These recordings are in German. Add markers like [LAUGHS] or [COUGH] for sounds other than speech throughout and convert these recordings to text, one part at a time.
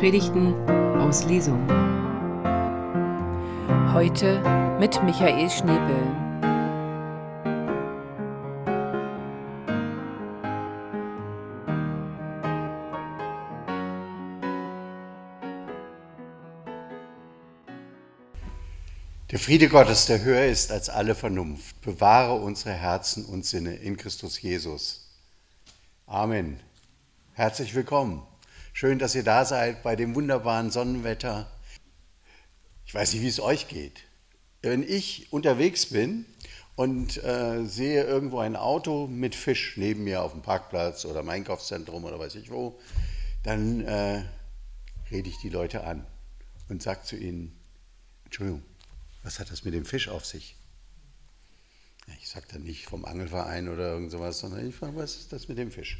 Predigten aus Lesung. Heute mit Michael Schnepel. Der Friede Gottes, der höher ist als alle Vernunft, bewahre unsere Herzen und Sinne in Christus Jesus. Amen. Herzlich willkommen. Schön, dass ihr da seid bei dem wunderbaren Sonnenwetter. Ich weiß nicht, wie es euch geht. Wenn ich unterwegs bin und äh, sehe irgendwo ein Auto mit Fisch neben mir auf dem Parkplatz oder im Einkaufszentrum oder weiß ich wo, dann äh, rede ich die Leute an und sage zu ihnen, Entschuldigung, was hat das mit dem Fisch auf sich? Ich sage dann nicht vom Angelverein oder irgend sowas, sondern ich frage, was ist das mit dem Fisch?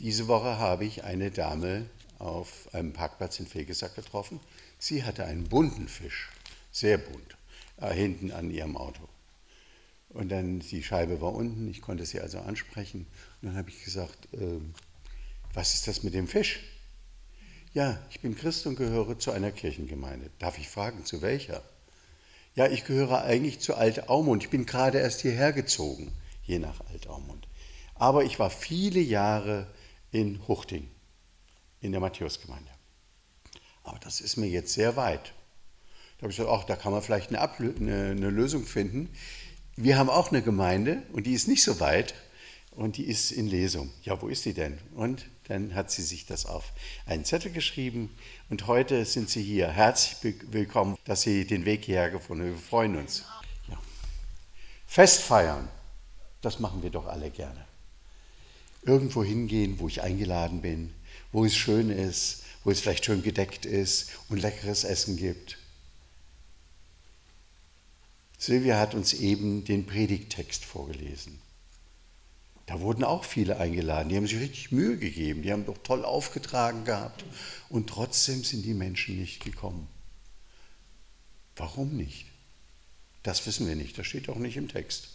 Diese Woche habe ich eine Dame auf einem Parkplatz in Fegesack getroffen. Sie hatte einen bunten Fisch, sehr bunt, äh, hinten an ihrem Auto. Und dann die Scheibe war unten, ich konnte sie also ansprechen. Und dann habe ich gesagt, äh, was ist das mit dem Fisch? Ja, ich bin Christ und gehöre zu einer Kirchengemeinde. Darf ich fragen, zu welcher? Ja, ich gehöre eigentlich zu Alt-Aumund. Ich bin gerade erst hierher gezogen, je nach Alt-Aumund. Aber ich war viele Jahre in Huchting, in der Matthäusgemeinde. Aber das ist mir jetzt sehr weit. Da habe ich gesagt, ach, da kann man vielleicht eine, eine, eine Lösung finden. Wir haben auch eine Gemeinde und die ist nicht so weit und die ist in Lesung. Ja, wo ist die denn? Und dann hat sie sich das auf einen Zettel geschrieben und heute sind Sie hier. Herzlich willkommen, dass Sie den Weg hierher gefunden haben. Wir freuen uns. Ja. Fest feiern, das machen wir doch alle gerne. Irgendwo hingehen, wo ich eingeladen bin, wo es schön ist, wo es vielleicht schön gedeckt ist und leckeres Essen gibt. Silvia hat uns eben den Predigttext vorgelesen. Da wurden auch viele eingeladen, die haben sich richtig Mühe gegeben, die haben doch toll aufgetragen gehabt und trotzdem sind die Menschen nicht gekommen. Warum nicht? Das wissen wir nicht, das steht auch nicht im Text.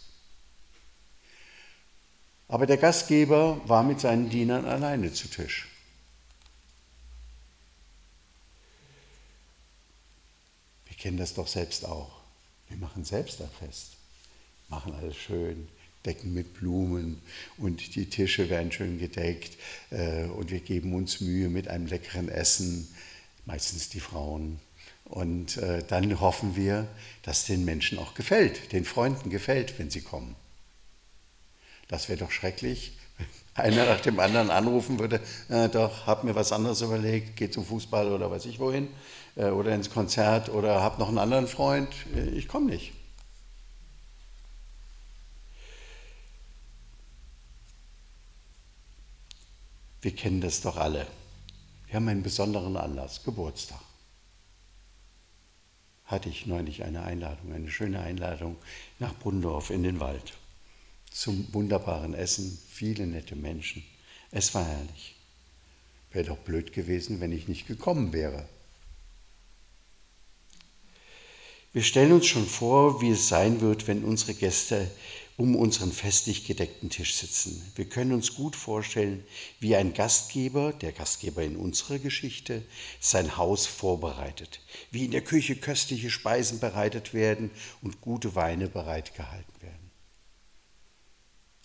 Aber der Gastgeber war mit seinen Dienern alleine zu Tisch. Wir kennen das doch selbst auch. Wir machen selbst ein Fest, machen alles schön, decken mit Blumen und die Tische werden schön gedeckt äh, und wir geben uns Mühe mit einem leckeren Essen, meistens die Frauen. Und äh, dann hoffen wir, dass den Menschen auch gefällt, den Freunden gefällt, wenn sie kommen. Das wäre doch schrecklich, wenn [LAUGHS] einer nach dem anderen anrufen würde, äh, doch, hab mir was anderes überlegt, geh zum Fußball oder weiß ich wohin, äh, oder ins Konzert oder hab noch einen anderen Freund, äh, ich komme nicht. Wir kennen das doch alle. Wir haben einen besonderen Anlass, Geburtstag. Hatte ich neulich eine Einladung, eine schöne Einladung nach Brunndorf in den Wald. Zum wunderbaren Essen, viele nette Menschen. Es war herrlich. Wäre doch blöd gewesen, wenn ich nicht gekommen wäre. Wir stellen uns schon vor, wie es sein wird, wenn unsere Gäste um unseren festlich gedeckten Tisch sitzen. Wir können uns gut vorstellen, wie ein Gastgeber, der Gastgeber in unserer Geschichte, sein Haus vorbereitet, wie in der Küche köstliche Speisen bereitet werden und gute Weine bereitgehalten werden.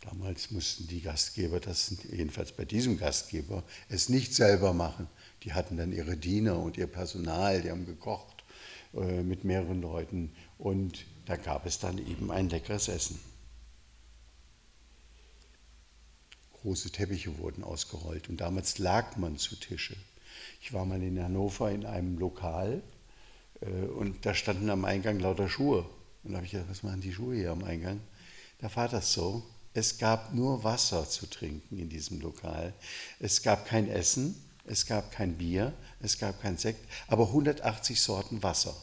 Damals mussten die Gastgeber, das jedenfalls bei diesem Gastgeber, es nicht selber machen. Die hatten dann ihre Diener und ihr Personal, die haben gekocht äh, mit mehreren Leuten und da gab es dann eben ein leckeres Essen. Große Teppiche wurden ausgerollt und damals lag man zu Tische. Ich war mal in Hannover in einem Lokal äh, und da standen am Eingang lauter Schuhe. Und da habe ich gedacht, was machen die Schuhe hier am Eingang? Da war das so. Es gab nur Wasser zu trinken in diesem Lokal. Es gab kein Essen, es gab kein Bier, es gab kein Sekt, aber 180 Sorten Wasser.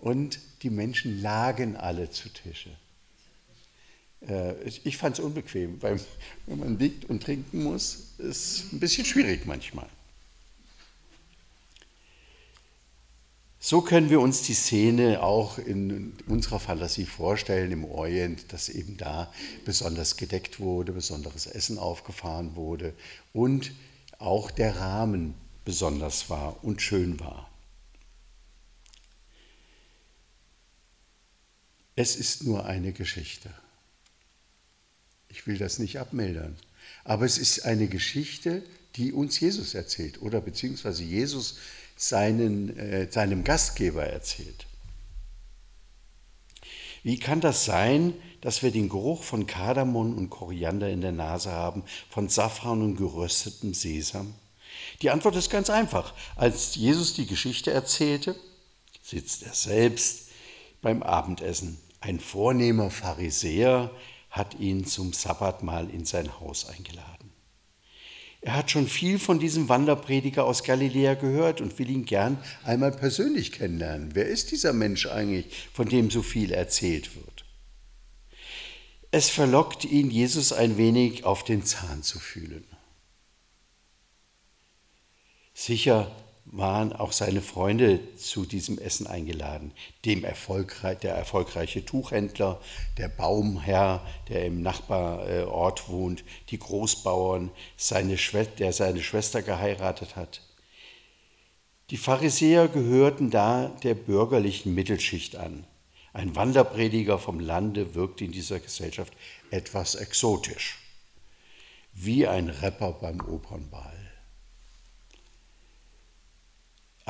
Und die Menschen lagen alle zu Tische. Äh, ich fand es unbequem, weil [LAUGHS] wenn man liegt und trinken muss, ist ein bisschen schwierig manchmal. So können wir uns die Szene auch in unserer Fantasie vorstellen im Orient, dass eben da besonders gedeckt wurde, besonderes Essen aufgefahren wurde und auch der Rahmen besonders war und schön war. Es ist nur eine Geschichte. Ich will das nicht abmildern, aber es ist eine Geschichte, die uns Jesus erzählt oder beziehungsweise Jesus seinen, äh, seinem Gastgeber erzählt. Wie kann das sein, dass wir den Geruch von Kardamom und Koriander in der Nase haben, von Safran und geröstetem Sesam? Die Antwort ist ganz einfach. Als Jesus die Geschichte erzählte, sitzt er selbst beim Abendessen. Ein vornehmer Pharisäer hat ihn zum Sabbatmahl in sein Haus eingeladen. Er hat schon viel von diesem Wanderprediger aus Galiläa gehört und will ihn gern einmal persönlich kennenlernen. Wer ist dieser Mensch eigentlich, von dem so viel erzählt wird? Es verlockt ihn, Jesus ein wenig auf den Zahn zu fühlen. Sicher waren auch seine Freunde zu diesem Essen eingeladen. Dem erfolgreich, der erfolgreiche Tuchhändler, der Baumherr, der im Nachbarort wohnt, die Großbauern, seine der seine Schwester geheiratet hat. Die Pharisäer gehörten da der bürgerlichen Mittelschicht an. Ein Wanderprediger vom Lande wirkt in dieser Gesellschaft etwas exotisch, wie ein Rapper beim Opernball.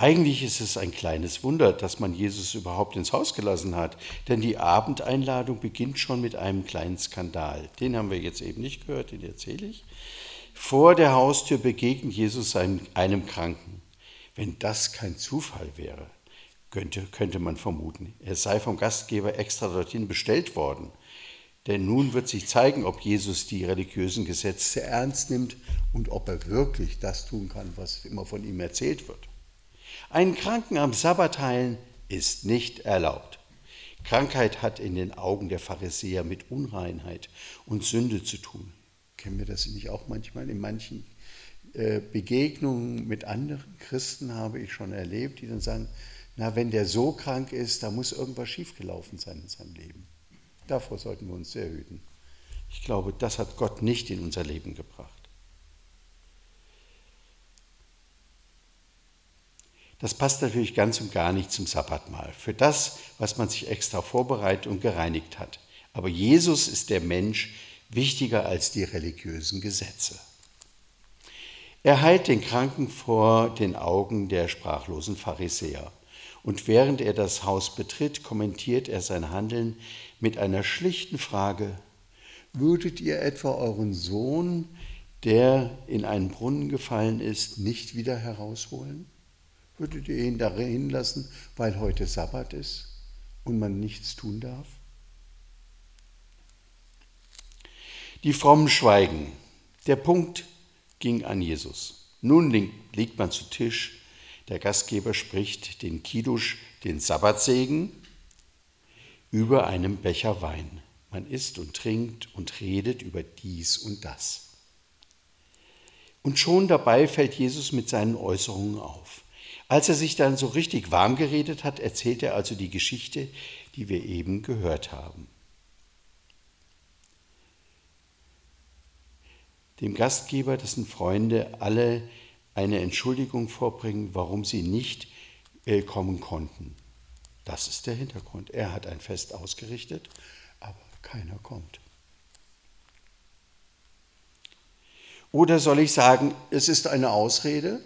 Eigentlich ist es ein kleines Wunder, dass man Jesus überhaupt ins Haus gelassen hat, denn die Abendeinladung beginnt schon mit einem kleinen Skandal. Den haben wir jetzt eben nicht gehört, den erzähle ich. Vor der Haustür begegnet Jesus einem, einem Kranken. Wenn das kein Zufall wäre, könnte, könnte man vermuten, er sei vom Gastgeber extra dorthin bestellt worden. Denn nun wird sich zeigen, ob Jesus die religiösen Gesetze ernst nimmt und ob er wirklich das tun kann, was immer von ihm erzählt wird. Einen Kranken am Sabbat heilen ist nicht erlaubt. Krankheit hat in den Augen der Pharisäer mit Unreinheit und Sünde zu tun. Kennen wir das nicht auch manchmal? In manchen äh, Begegnungen mit anderen Christen habe ich schon erlebt, die dann sagen, na, wenn der so krank ist, da muss irgendwas schiefgelaufen sein in seinem Leben. Davor sollten wir uns sehr hüten. Ich glaube, das hat Gott nicht in unser Leben gebracht. Das passt natürlich ganz und gar nicht zum Sabbatmahl, für das, was man sich extra vorbereitet und gereinigt hat. Aber Jesus ist der Mensch wichtiger als die religiösen Gesetze. Er heilt den Kranken vor den Augen der sprachlosen Pharisäer. Und während er das Haus betritt, kommentiert er sein Handeln mit einer schlichten Frage, würdet ihr etwa euren Sohn, der in einen Brunnen gefallen ist, nicht wieder herausholen? Würdet ihr ihn darin lassen, weil heute Sabbat ist und man nichts tun darf? Die Frommen schweigen. Der Punkt ging an Jesus. Nun liegt man zu Tisch. Der Gastgeber spricht den Kiddusch, den Sabbatsegen, über einem Becher Wein. Man isst und trinkt und redet über dies und das. Und schon dabei fällt Jesus mit seinen Äußerungen auf. Als er sich dann so richtig warm geredet hat, erzählt er also die Geschichte, die wir eben gehört haben. Dem Gastgeber, dessen Freunde alle eine Entschuldigung vorbringen, warum sie nicht äh, kommen konnten. Das ist der Hintergrund. Er hat ein Fest ausgerichtet, aber keiner kommt. Oder soll ich sagen, es ist eine Ausrede?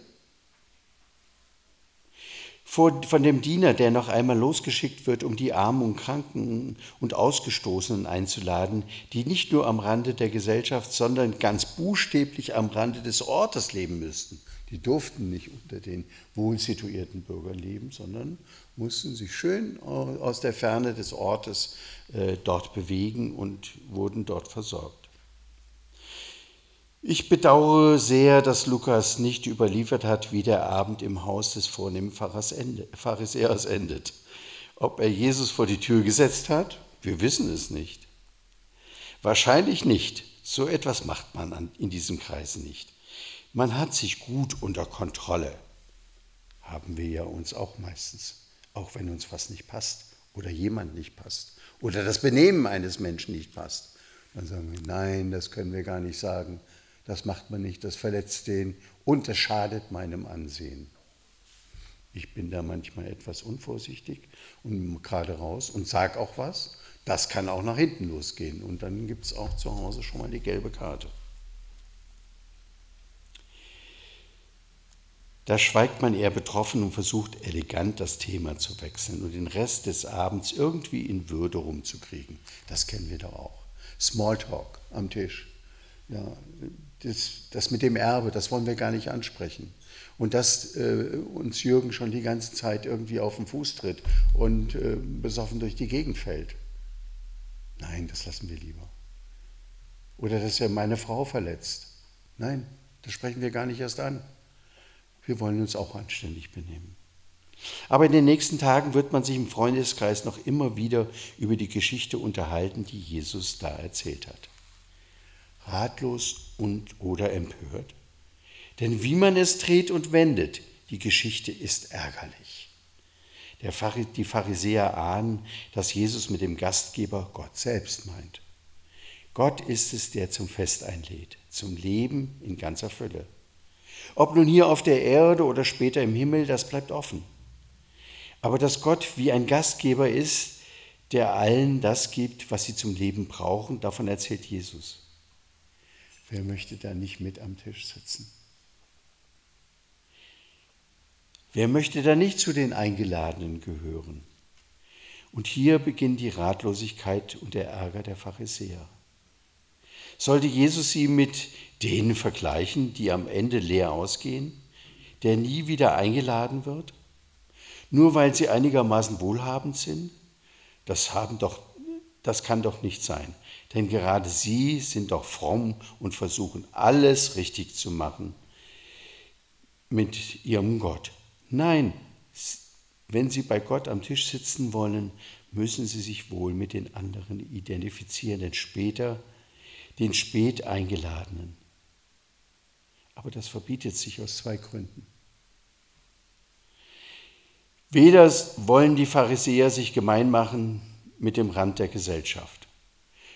Von dem Diener, der noch einmal losgeschickt wird, um die Armen und Kranken und Ausgestoßenen einzuladen, die nicht nur am Rande der Gesellschaft, sondern ganz buchstäblich am Rande des Ortes leben müssten. Die durften nicht unter den wohlsituierten Bürgern leben, sondern mussten sich schön aus der Ferne des Ortes äh, dort bewegen und wurden dort versorgt. Ich bedauere sehr, dass Lukas nicht überliefert hat, wie der Abend im Haus des vornehmen Pharisäers endet. Ob er Jesus vor die Tür gesetzt hat, wir wissen es nicht. Wahrscheinlich nicht. So etwas macht man in diesem Kreis nicht. Man hat sich gut unter Kontrolle. Haben wir ja uns auch meistens, auch wenn uns was nicht passt oder jemand nicht passt oder das Benehmen eines Menschen nicht passt. Dann sagen wir, nein, das können wir gar nicht sagen Das macht man nicht, das verletzt den und das schadet meinem Ansehen. Ich bin da manchmal etwas unvorsichtig und gerade raus und sage auch was. Das kann auch nach hinten losgehen und dann gibt es auch zu Hause schon mal die gelbe Karte. Da schweigt man eher betroffen und versucht elegant das Thema zu wechseln und den Rest des Abends irgendwie in Würde rumzukriegen. Das kennen wir doch auch. Smalltalk am Tisch. Ja, das, das mit dem Erbe, das wollen wir gar nicht ansprechen. Und dass äh, uns Jürgen schon die ganze Zeit irgendwie auf den Fuß tritt und äh, besoffen durch die Gegend fällt. Nein, das lassen wir lieber. Oder dass er meine Frau verletzt. Nein, das sprechen wir gar nicht erst an. Wir wollen uns auch anständig benehmen. Aber in den nächsten Tagen wird man sich im Freundeskreis noch immer wieder über die Geschichte unterhalten, die Jesus da erzählt hat. Ratlos und oder empört. Denn wie man es dreht und wendet, die Geschichte ist ärgerlich. die Pharisäer ahnen, dass Jesus mit dem Gastgeber Gott selbst meint. Gott ist es, der zum Fest einlädt, zum Leben in ganzer Fülle. Ob nun hier auf der Erde oder später im Himmel, das bleibt offen. Aber dass Gott wie ein Gastgeber ist, der allen das gibt, was sie zum Leben brauchen, davon erzählt Jesus. Wer möchte da nicht mit am Tisch sitzen? Wer möchte da nicht zu den Eingeladenen gehören? Und hier beginnt die Ratlosigkeit und der Ärger der Pharisäer. Sollte Jesus sie mit denen vergleichen, die am Ende leer ausgehen, der nie wieder eingeladen wird? Nur weil sie einigermaßen wohlhabend sind? Das, haben doch, das kann doch nicht sein. Denn gerade sie sind doch fromm und versuchen alles richtig zu machen mit ihrem Gott. Nein, wenn sie bei Gott am Tisch sitzen wollen, müssen sie sich wohl mit den anderen identifizieren, denn später den spät eingeladenen. Aber das verbietet sich aus zwei Gründen. Weder wollen die Pharisäer sich gemein machen mit dem Rand der Gesellschaft,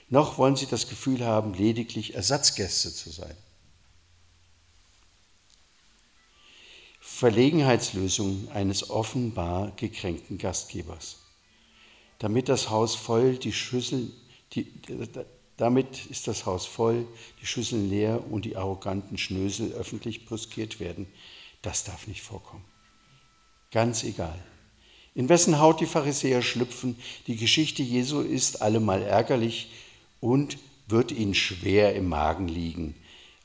noch wollen sie das Gefühl haben, lediglich Ersatzgäste zu sein. Verlegenheitslösung eines offenbar gekränkten Gastgebers. Damit das Haus voll, die Schüssel, die, damit ist das Haus voll, die Schüsseln leer und die arroganten Schnösel öffentlich brüskiert werden. Das darf nicht vorkommen. Ganz egal. In wessen Haut die Pharisäer schlüpfen, die Geschichte Jesu ist allemal ärgerlich und wird ihnen schwer im Magen liegen,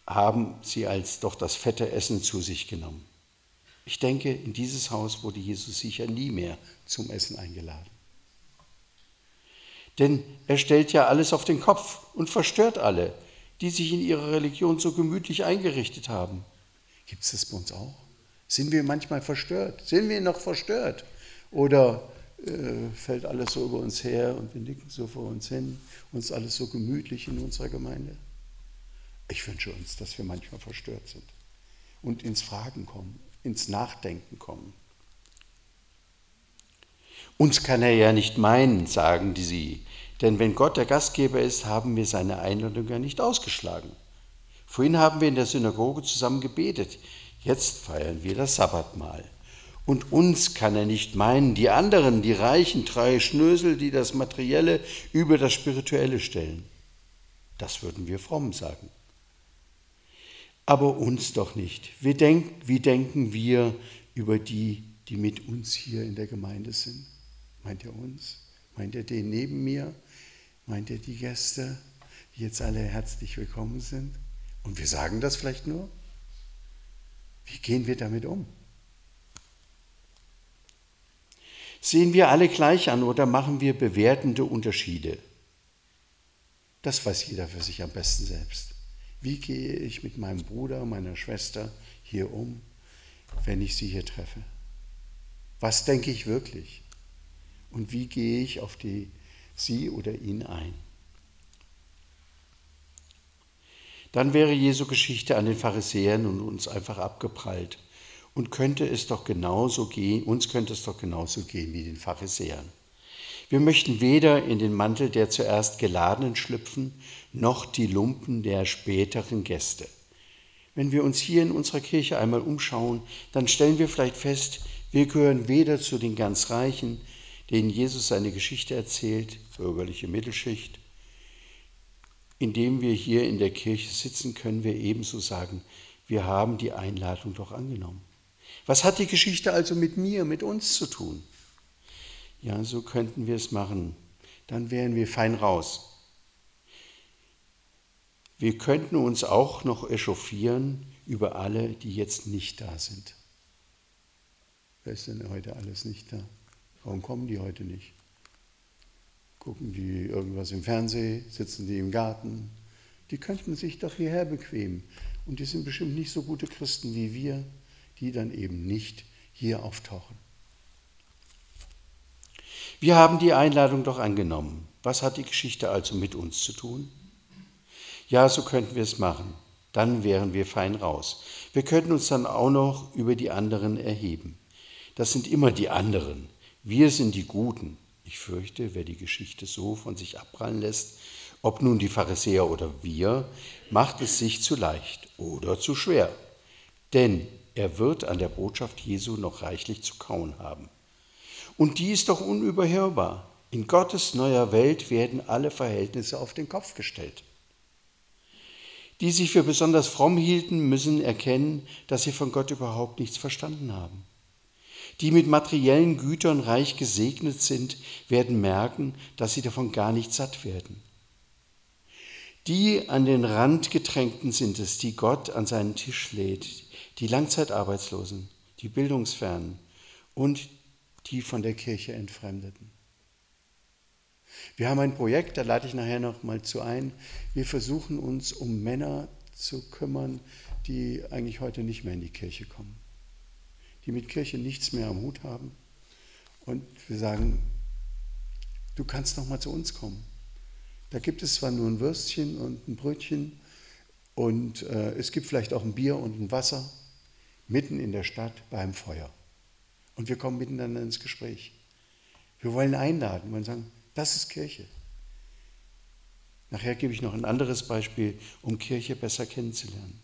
haben sie als doch das fette Essen zu sich genommen. Ich denke, in dieses Haus wurde Jesus sicher nie mehr zum Essen eingeladen. Denn er stellt ja alles auf den Kopf und verstört alle, die sich in ihrer Religion so gemütlich eingerichtet haben. Gibt es das bei uns auch? Sind wir manchmal verstört? Sind wir noch verstört? Oder äh, fällt alles so über uns her und wir nicken so vor uns hin, uns alles so gemütlich in unserer Gemeinde? Ich wünsche uns, dass wir manchmal verstört sind und ins Fragen kommen, ins Nachdenken kommen. Uns kann er ja nicht meinen, sagen die sie, denn wenn Gott der Gastgeber ist, haben wir seine Einladung ja nicht ausgeschlagen. Vorhin haben wir in der Synagoge zusammen gebetet, jetzt feiern wir das Sabbatmahl. Und uns kann er nicht meinen, die anderen, die reichen drei Schnösel, die das Materielle über das Spirituelle stellen. Das würden wir fromm sagen. Aber uns doch nicht. Wie, denk, wie denken wir über die, die mit uns hier in der Gemeinde sind? Meint er uns? Meint er den neben mir? Meint er die Gäste, die jetzt alle herzlich willkommen sind? Und wir sagen das vielleicht nur? Wie gehen wir damit um? Sehen wir alle gleich an oder machen wir bewertende Unterschiede? Das weiß jeder für sich am besten selbst. Wie gehe ich mit meinem Bruder, meiner Schwester hier um, wenn ich sie hier treffe? Was denke ich wirklich? und wie gehe ich auf die, sie oder ihn ein. Dann wäre Jesu Geschichte an den Pharisäern und uns einfach abgeprallt. Und könnte es doch genauso gehen, uns könnte es doch genauso gehen wie den Pharisäern. Wir möchten weder in den Mantel der zuerst Geladenen schlüpfen, noch die Lumpen der späteren Gäste. Wenn wir uns hier in unserer Kirche einmal umschauen, dann stellen wir vielleicht fest, wir gehören weder zu den ganz Reichen, denen Jesus seine Geschichte erzählt, bürgerliche Mittelschicht. Indem wir hier in der Kirche sitzen, können wir ebenso sagen, wir haben die Einladung doch angenommen. Was hat die Geschichte also mit mir, mit uns zu tun? Ja, so könnten wir es machen. Dann wären wir fein raus. Wir könnten uns auch noch echauffieren über alle, die jetzt nicht da sind. Wer ist denn heute alles nicht da? Warum kommen die heute nicht? Gucken die irgendwas im Fernsehen? Sitzen die im Garten? Die könnten sich doch hierher bequemen. Und die sind bestimmt nicht so gute Christen wie wir, die dann eben nicht hier auftauchen. Wir haben die Einladung doch angenommen. Was hat die Geschichte also mit uns zu tun? Ja, so könnten wir es machen. Dann wären wir fein raus. Wir könnten uns dann auch noch über die anderen erheben. Das sind immer die anderen. Wir sind die Guten. Ich fürchte, wer die Geschichte so von sich abprallen lässt, ob nun die Pharisäer oder wir, macht es sich zu leicht oder zu schwer. Denn er wird an der Botschaft Jesu noch reichlich zu kauen haben. Und die ist doch unüberhörbar. In Gottes neuer Welt werden alle Verhältnisse auf den Kopf gestellt. Die sich für besonders fromm hielten, müssen erkennen, dass sie von Gott überhaupt nichts verstanden haben. Die mit materiellen Gütern reich gesegnet sind, werden merken, dass sie davon gar nicht satt werden. Die an den Rand gedrängten sind es, die Gott an seinen Tisch lädt, die Langzeitarbeitslosen, die Bildungsfernen und die von der Kirche entfremdeten. Wir haben ein Projekt, da lade ich nachher noch mal zu ein. Wir versuchen uns um Männer zu kümmern, die eigentlich heute nicht mehr in die Kirche kommen, die mit Kirche nichts mehr am Hut haben. Und wir sagen, du kannst noch mal zu uns kommen. Da gibt es zwar nur ein Würstchen und ein Brötchen und äh, es gibt vielleicht auch ein Bier und ein Wasser mitten in der Stadt beim Feuer. Und wir kommen miteinander ins Gespräch. Wir wollen einladen, wir wollen sagen, das ist Kirche. Nachher gebe ich noch ein anderes Beispiel, um Kirche besser kennenzulernen.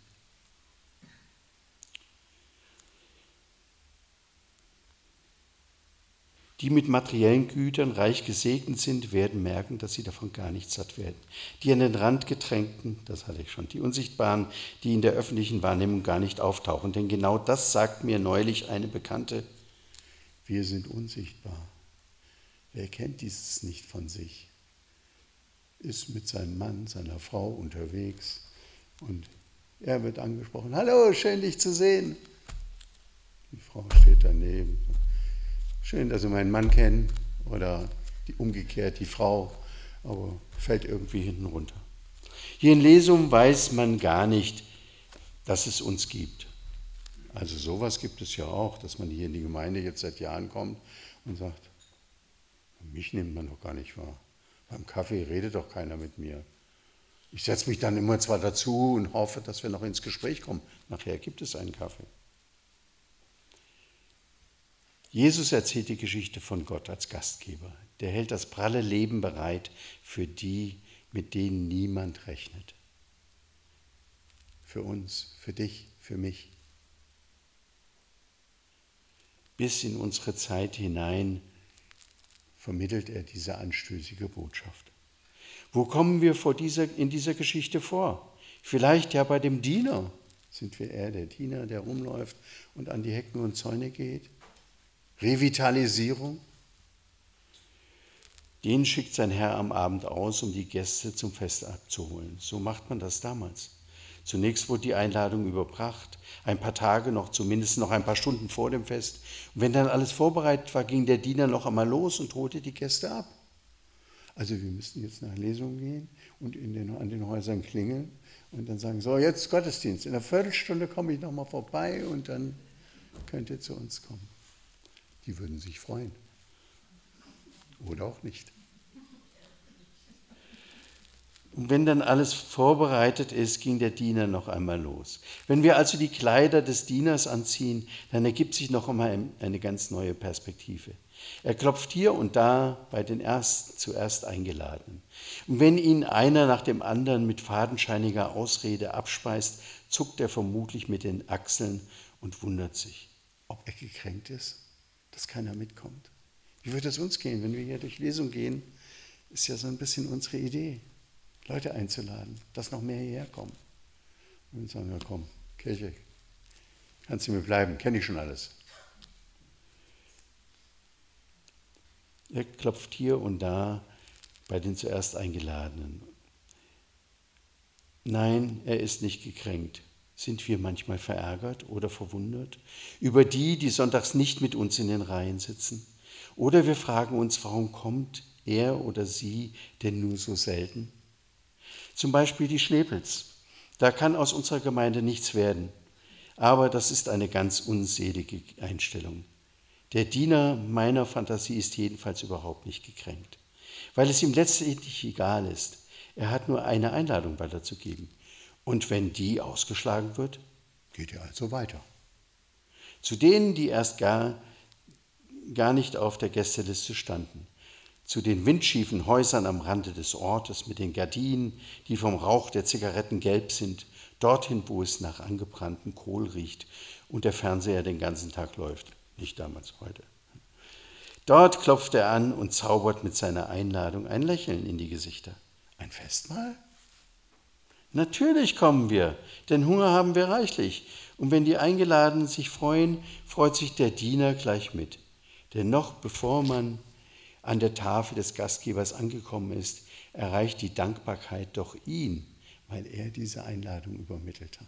Die mit materiellen Gütern reich gesegnet sind, werden merken, dass sie davon gar nicht satt werden. Die an den Rand gedrängten, das hatte ich schon, die Unsichtbaren, die in der öffentlichen Wahrnehmung gar nicht auftauchen. Denn genau das sagt mir neulich eine Bekannte. Wir sind unsichtbar. Wer kennt dieses nicht von sich? Ist mit seinem Mann, seiner Frau unterwegs und er wird angesprochen. Hallo, schön dich zu sehen. Die Frau steht daneben Schön, dass Sie meinen Mann kennen oder die, umgekehrt die Frau, aber fällt irgendwie hinten runter. Hier in Lesung weiß man gar nicht, dass es uns gibt. Also sowas gibt es ja auch, dass man hier in die Gemeinde jetzt seit Jahren kommt und sagt, mich nimmt man doch gar nicht wahr. Beim Kaffee redet doch keiner mit mir. Ich setze mich dann immer zwar dazu und hoffe, dass wir noch ins Gespräch kommen. Nachher gibt es einen Kaffee. Jesus erzählt die Geschichte von Gott als Gastgeber. Der hält das pralle Leben bereit für die, mit denen niemand rechnet. Für uns, für dich, für mich. Bis in unsere Zeit hinein vermittelt er diese anstößige Botschaft. Wo kommen wir vor dieser, in dieser Geschichte vor? Vielleicht ja bei dem Diener. Sind wir eher der Diener, der rumläuft und an die Hecken und Zäune geht? Revitalisierung. Den schickt sein Herr am Abend aus, um die Gäste zum Fest abzuholen. So macht man das damals. Zunächst wurde die Einladung überbracht, ein paar Tage noch, zumindest noch ein paar Stunden vor dem Fest. Und wenn dann alles vorbereitet war, ging der Diener noch einmal los und holte die Gäste ab. Also wir müssten jetzt nach Lesung gehen und den, an den Häusern klingeln und dann sagen, so jetzt Gottesdienst, in einer Viertelstunde komme ich nochmal vorbei und dann könnt ihr zu uns kommen die würden sich freuen. Oder auch nicht. Und wenn dann alles vorbereitet ist, ging der Diener noch einmal los. Wenn wir also die Kleider des Dieners anziehen, dann ergibt sich noch einmal eine ganz neue Perspektive. Er klopft hier und da bei den erst, zuerst Eingeladenen. Und wenn ihn einer nach dem anderen mit fadenscheiniger Ausrede abspeist, zuckt er vermutlich mit den Achseln und wundert sich, ob er gekränkt ist, dass keiner mitkommt. Wie wird es uns gehen, wenn wir hier durch Lesung gehen? Ist ja so ein bisschen unsere Idee, Leute einzuladen, dass noch mehr hierher kommen. Und sagen, ja komm, Kirche, kannst du mir bleiben, kenne ich schon alles. Er klopft hier und da bei den zuerst Eingeladenen. Nein, er ist nicht gekränkt. Sind wir manchmal verärgert oder verwundert über die, die sonntags nicht mit uns in den Reihen sitzen? Oder wir fragen uns, warum kommt er oder sie denn nur so selten? Zum Beispiel die Schlepels. Da kann aus unserer Gemeinde nichts werden. Aber das ist eine ganz unselige Einstellung. Der Diener meiner Fantasie ist jedenfalls überhaupt nicht gekränkt, weil es ihm letztendlich egal ist. Er hat nur eine Einladung weiterzugeben. Und wenn die ausgeschlagen wird, geht er also weiter. Zu denen, die erst gar, gar nicht auf der Gästeliste standen, zu den windschiefen Häusern am Rande des Ortes mit den Gardinen, die vom Rauch der Zigaretten gelb sind, dorthin, wo es nach angebrannten Kohl riecht und der Fernseher den ganzen Tag läuft, nicht damals heute. Dort klopft er an und zaubert mit seiner Einladung ein Lächeln in die Gesichter. Ein Festmahl? Natürlich kommen wir, denn Hunger haben wir reichlich. Und wenn die Eingeladenen sich freuen, freut sich der Diener gleich mit. Denn noch bevor man an der Tafel des Gastgebers angekommen ist, erreicht die Dankbarkeit doch ihn, weil er diese Einladung übermittelt hat.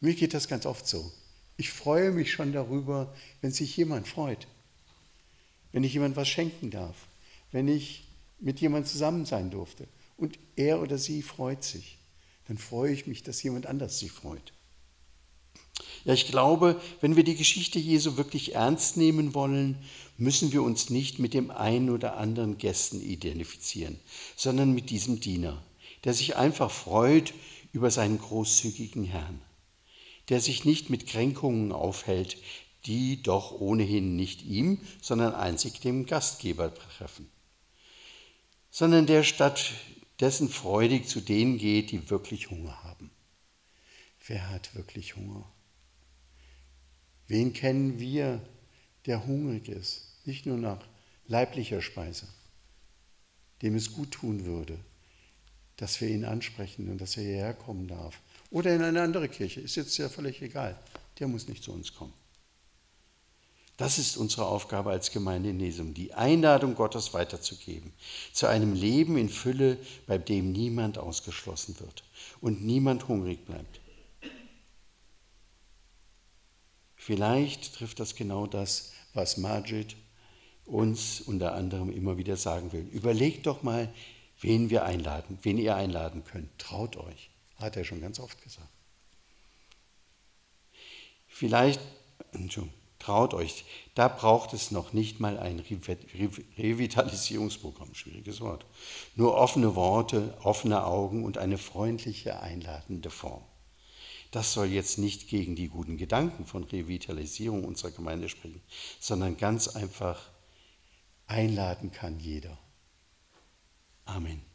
Mir geht das ganz oft so. Ich freue mich schon darüber, wenn sich jemand freut, wenn ich jemand was schenken darf, wenn ich mit jemand zusammen sein durfte und er oder sie freut sich, dann freue ich mich, dass jemand anders sich freut. Ja, ich glaube, wenn wir die Geschichte Jesu wirklich ernst nehmen wollen, müssen wir uns nicht mit dem einen oder anderen Gästen identifizieren, sondern mit diesem Diener, der sich einfach freut über seinen großzügigen Herrn, der sich nicht mit Kränkungen aufhält, die doch ohnehin nicht ihm, sondern einzig dem Gastgeber treffen sondern der stattdessen freudig zu denen geht, die wirklich Hunger haben. Wer hat wirklich Hunger? Wen kennen wir, der hungrig ist, nicht nur nach leiblicher Speise, dem es gut tun würde, dass wir ihn ansprechen und dass er hierher kommen darf. Oder in eine andere Kirche, ist jetzt ja völlig egal, der muss nicht zu uns kommen. Das ist unsere Aufgabe als Gemeinde in Nesum, die Einladung Gottes weiterzugeben zu einem Leben in Fülle, bei dem niemand ausgeschlossen wird und niemand hungrig bleibt. Vielleicht trifft das genau das, was Majid uns unter anderem immer wieder sagen will. Überlegt doch mal, wen wir einladen, wen ihr einladen könnt. Traut euch, hat er schon ganz oft gesagt. Vielleicht, Entschuldigung, Traut euch, da braucht es noch nicht mal ein Revitalisierungsprogramm, schwieriges Wort. Nur offene Worte, offene Augen und eine freundliche, einladende Form. Das soll jetzt nicht gegen die guten Gedanken von Revitalisierung unserer Gemeinde sprechen, sondern ganz einfach einladen kann jeder. Amen.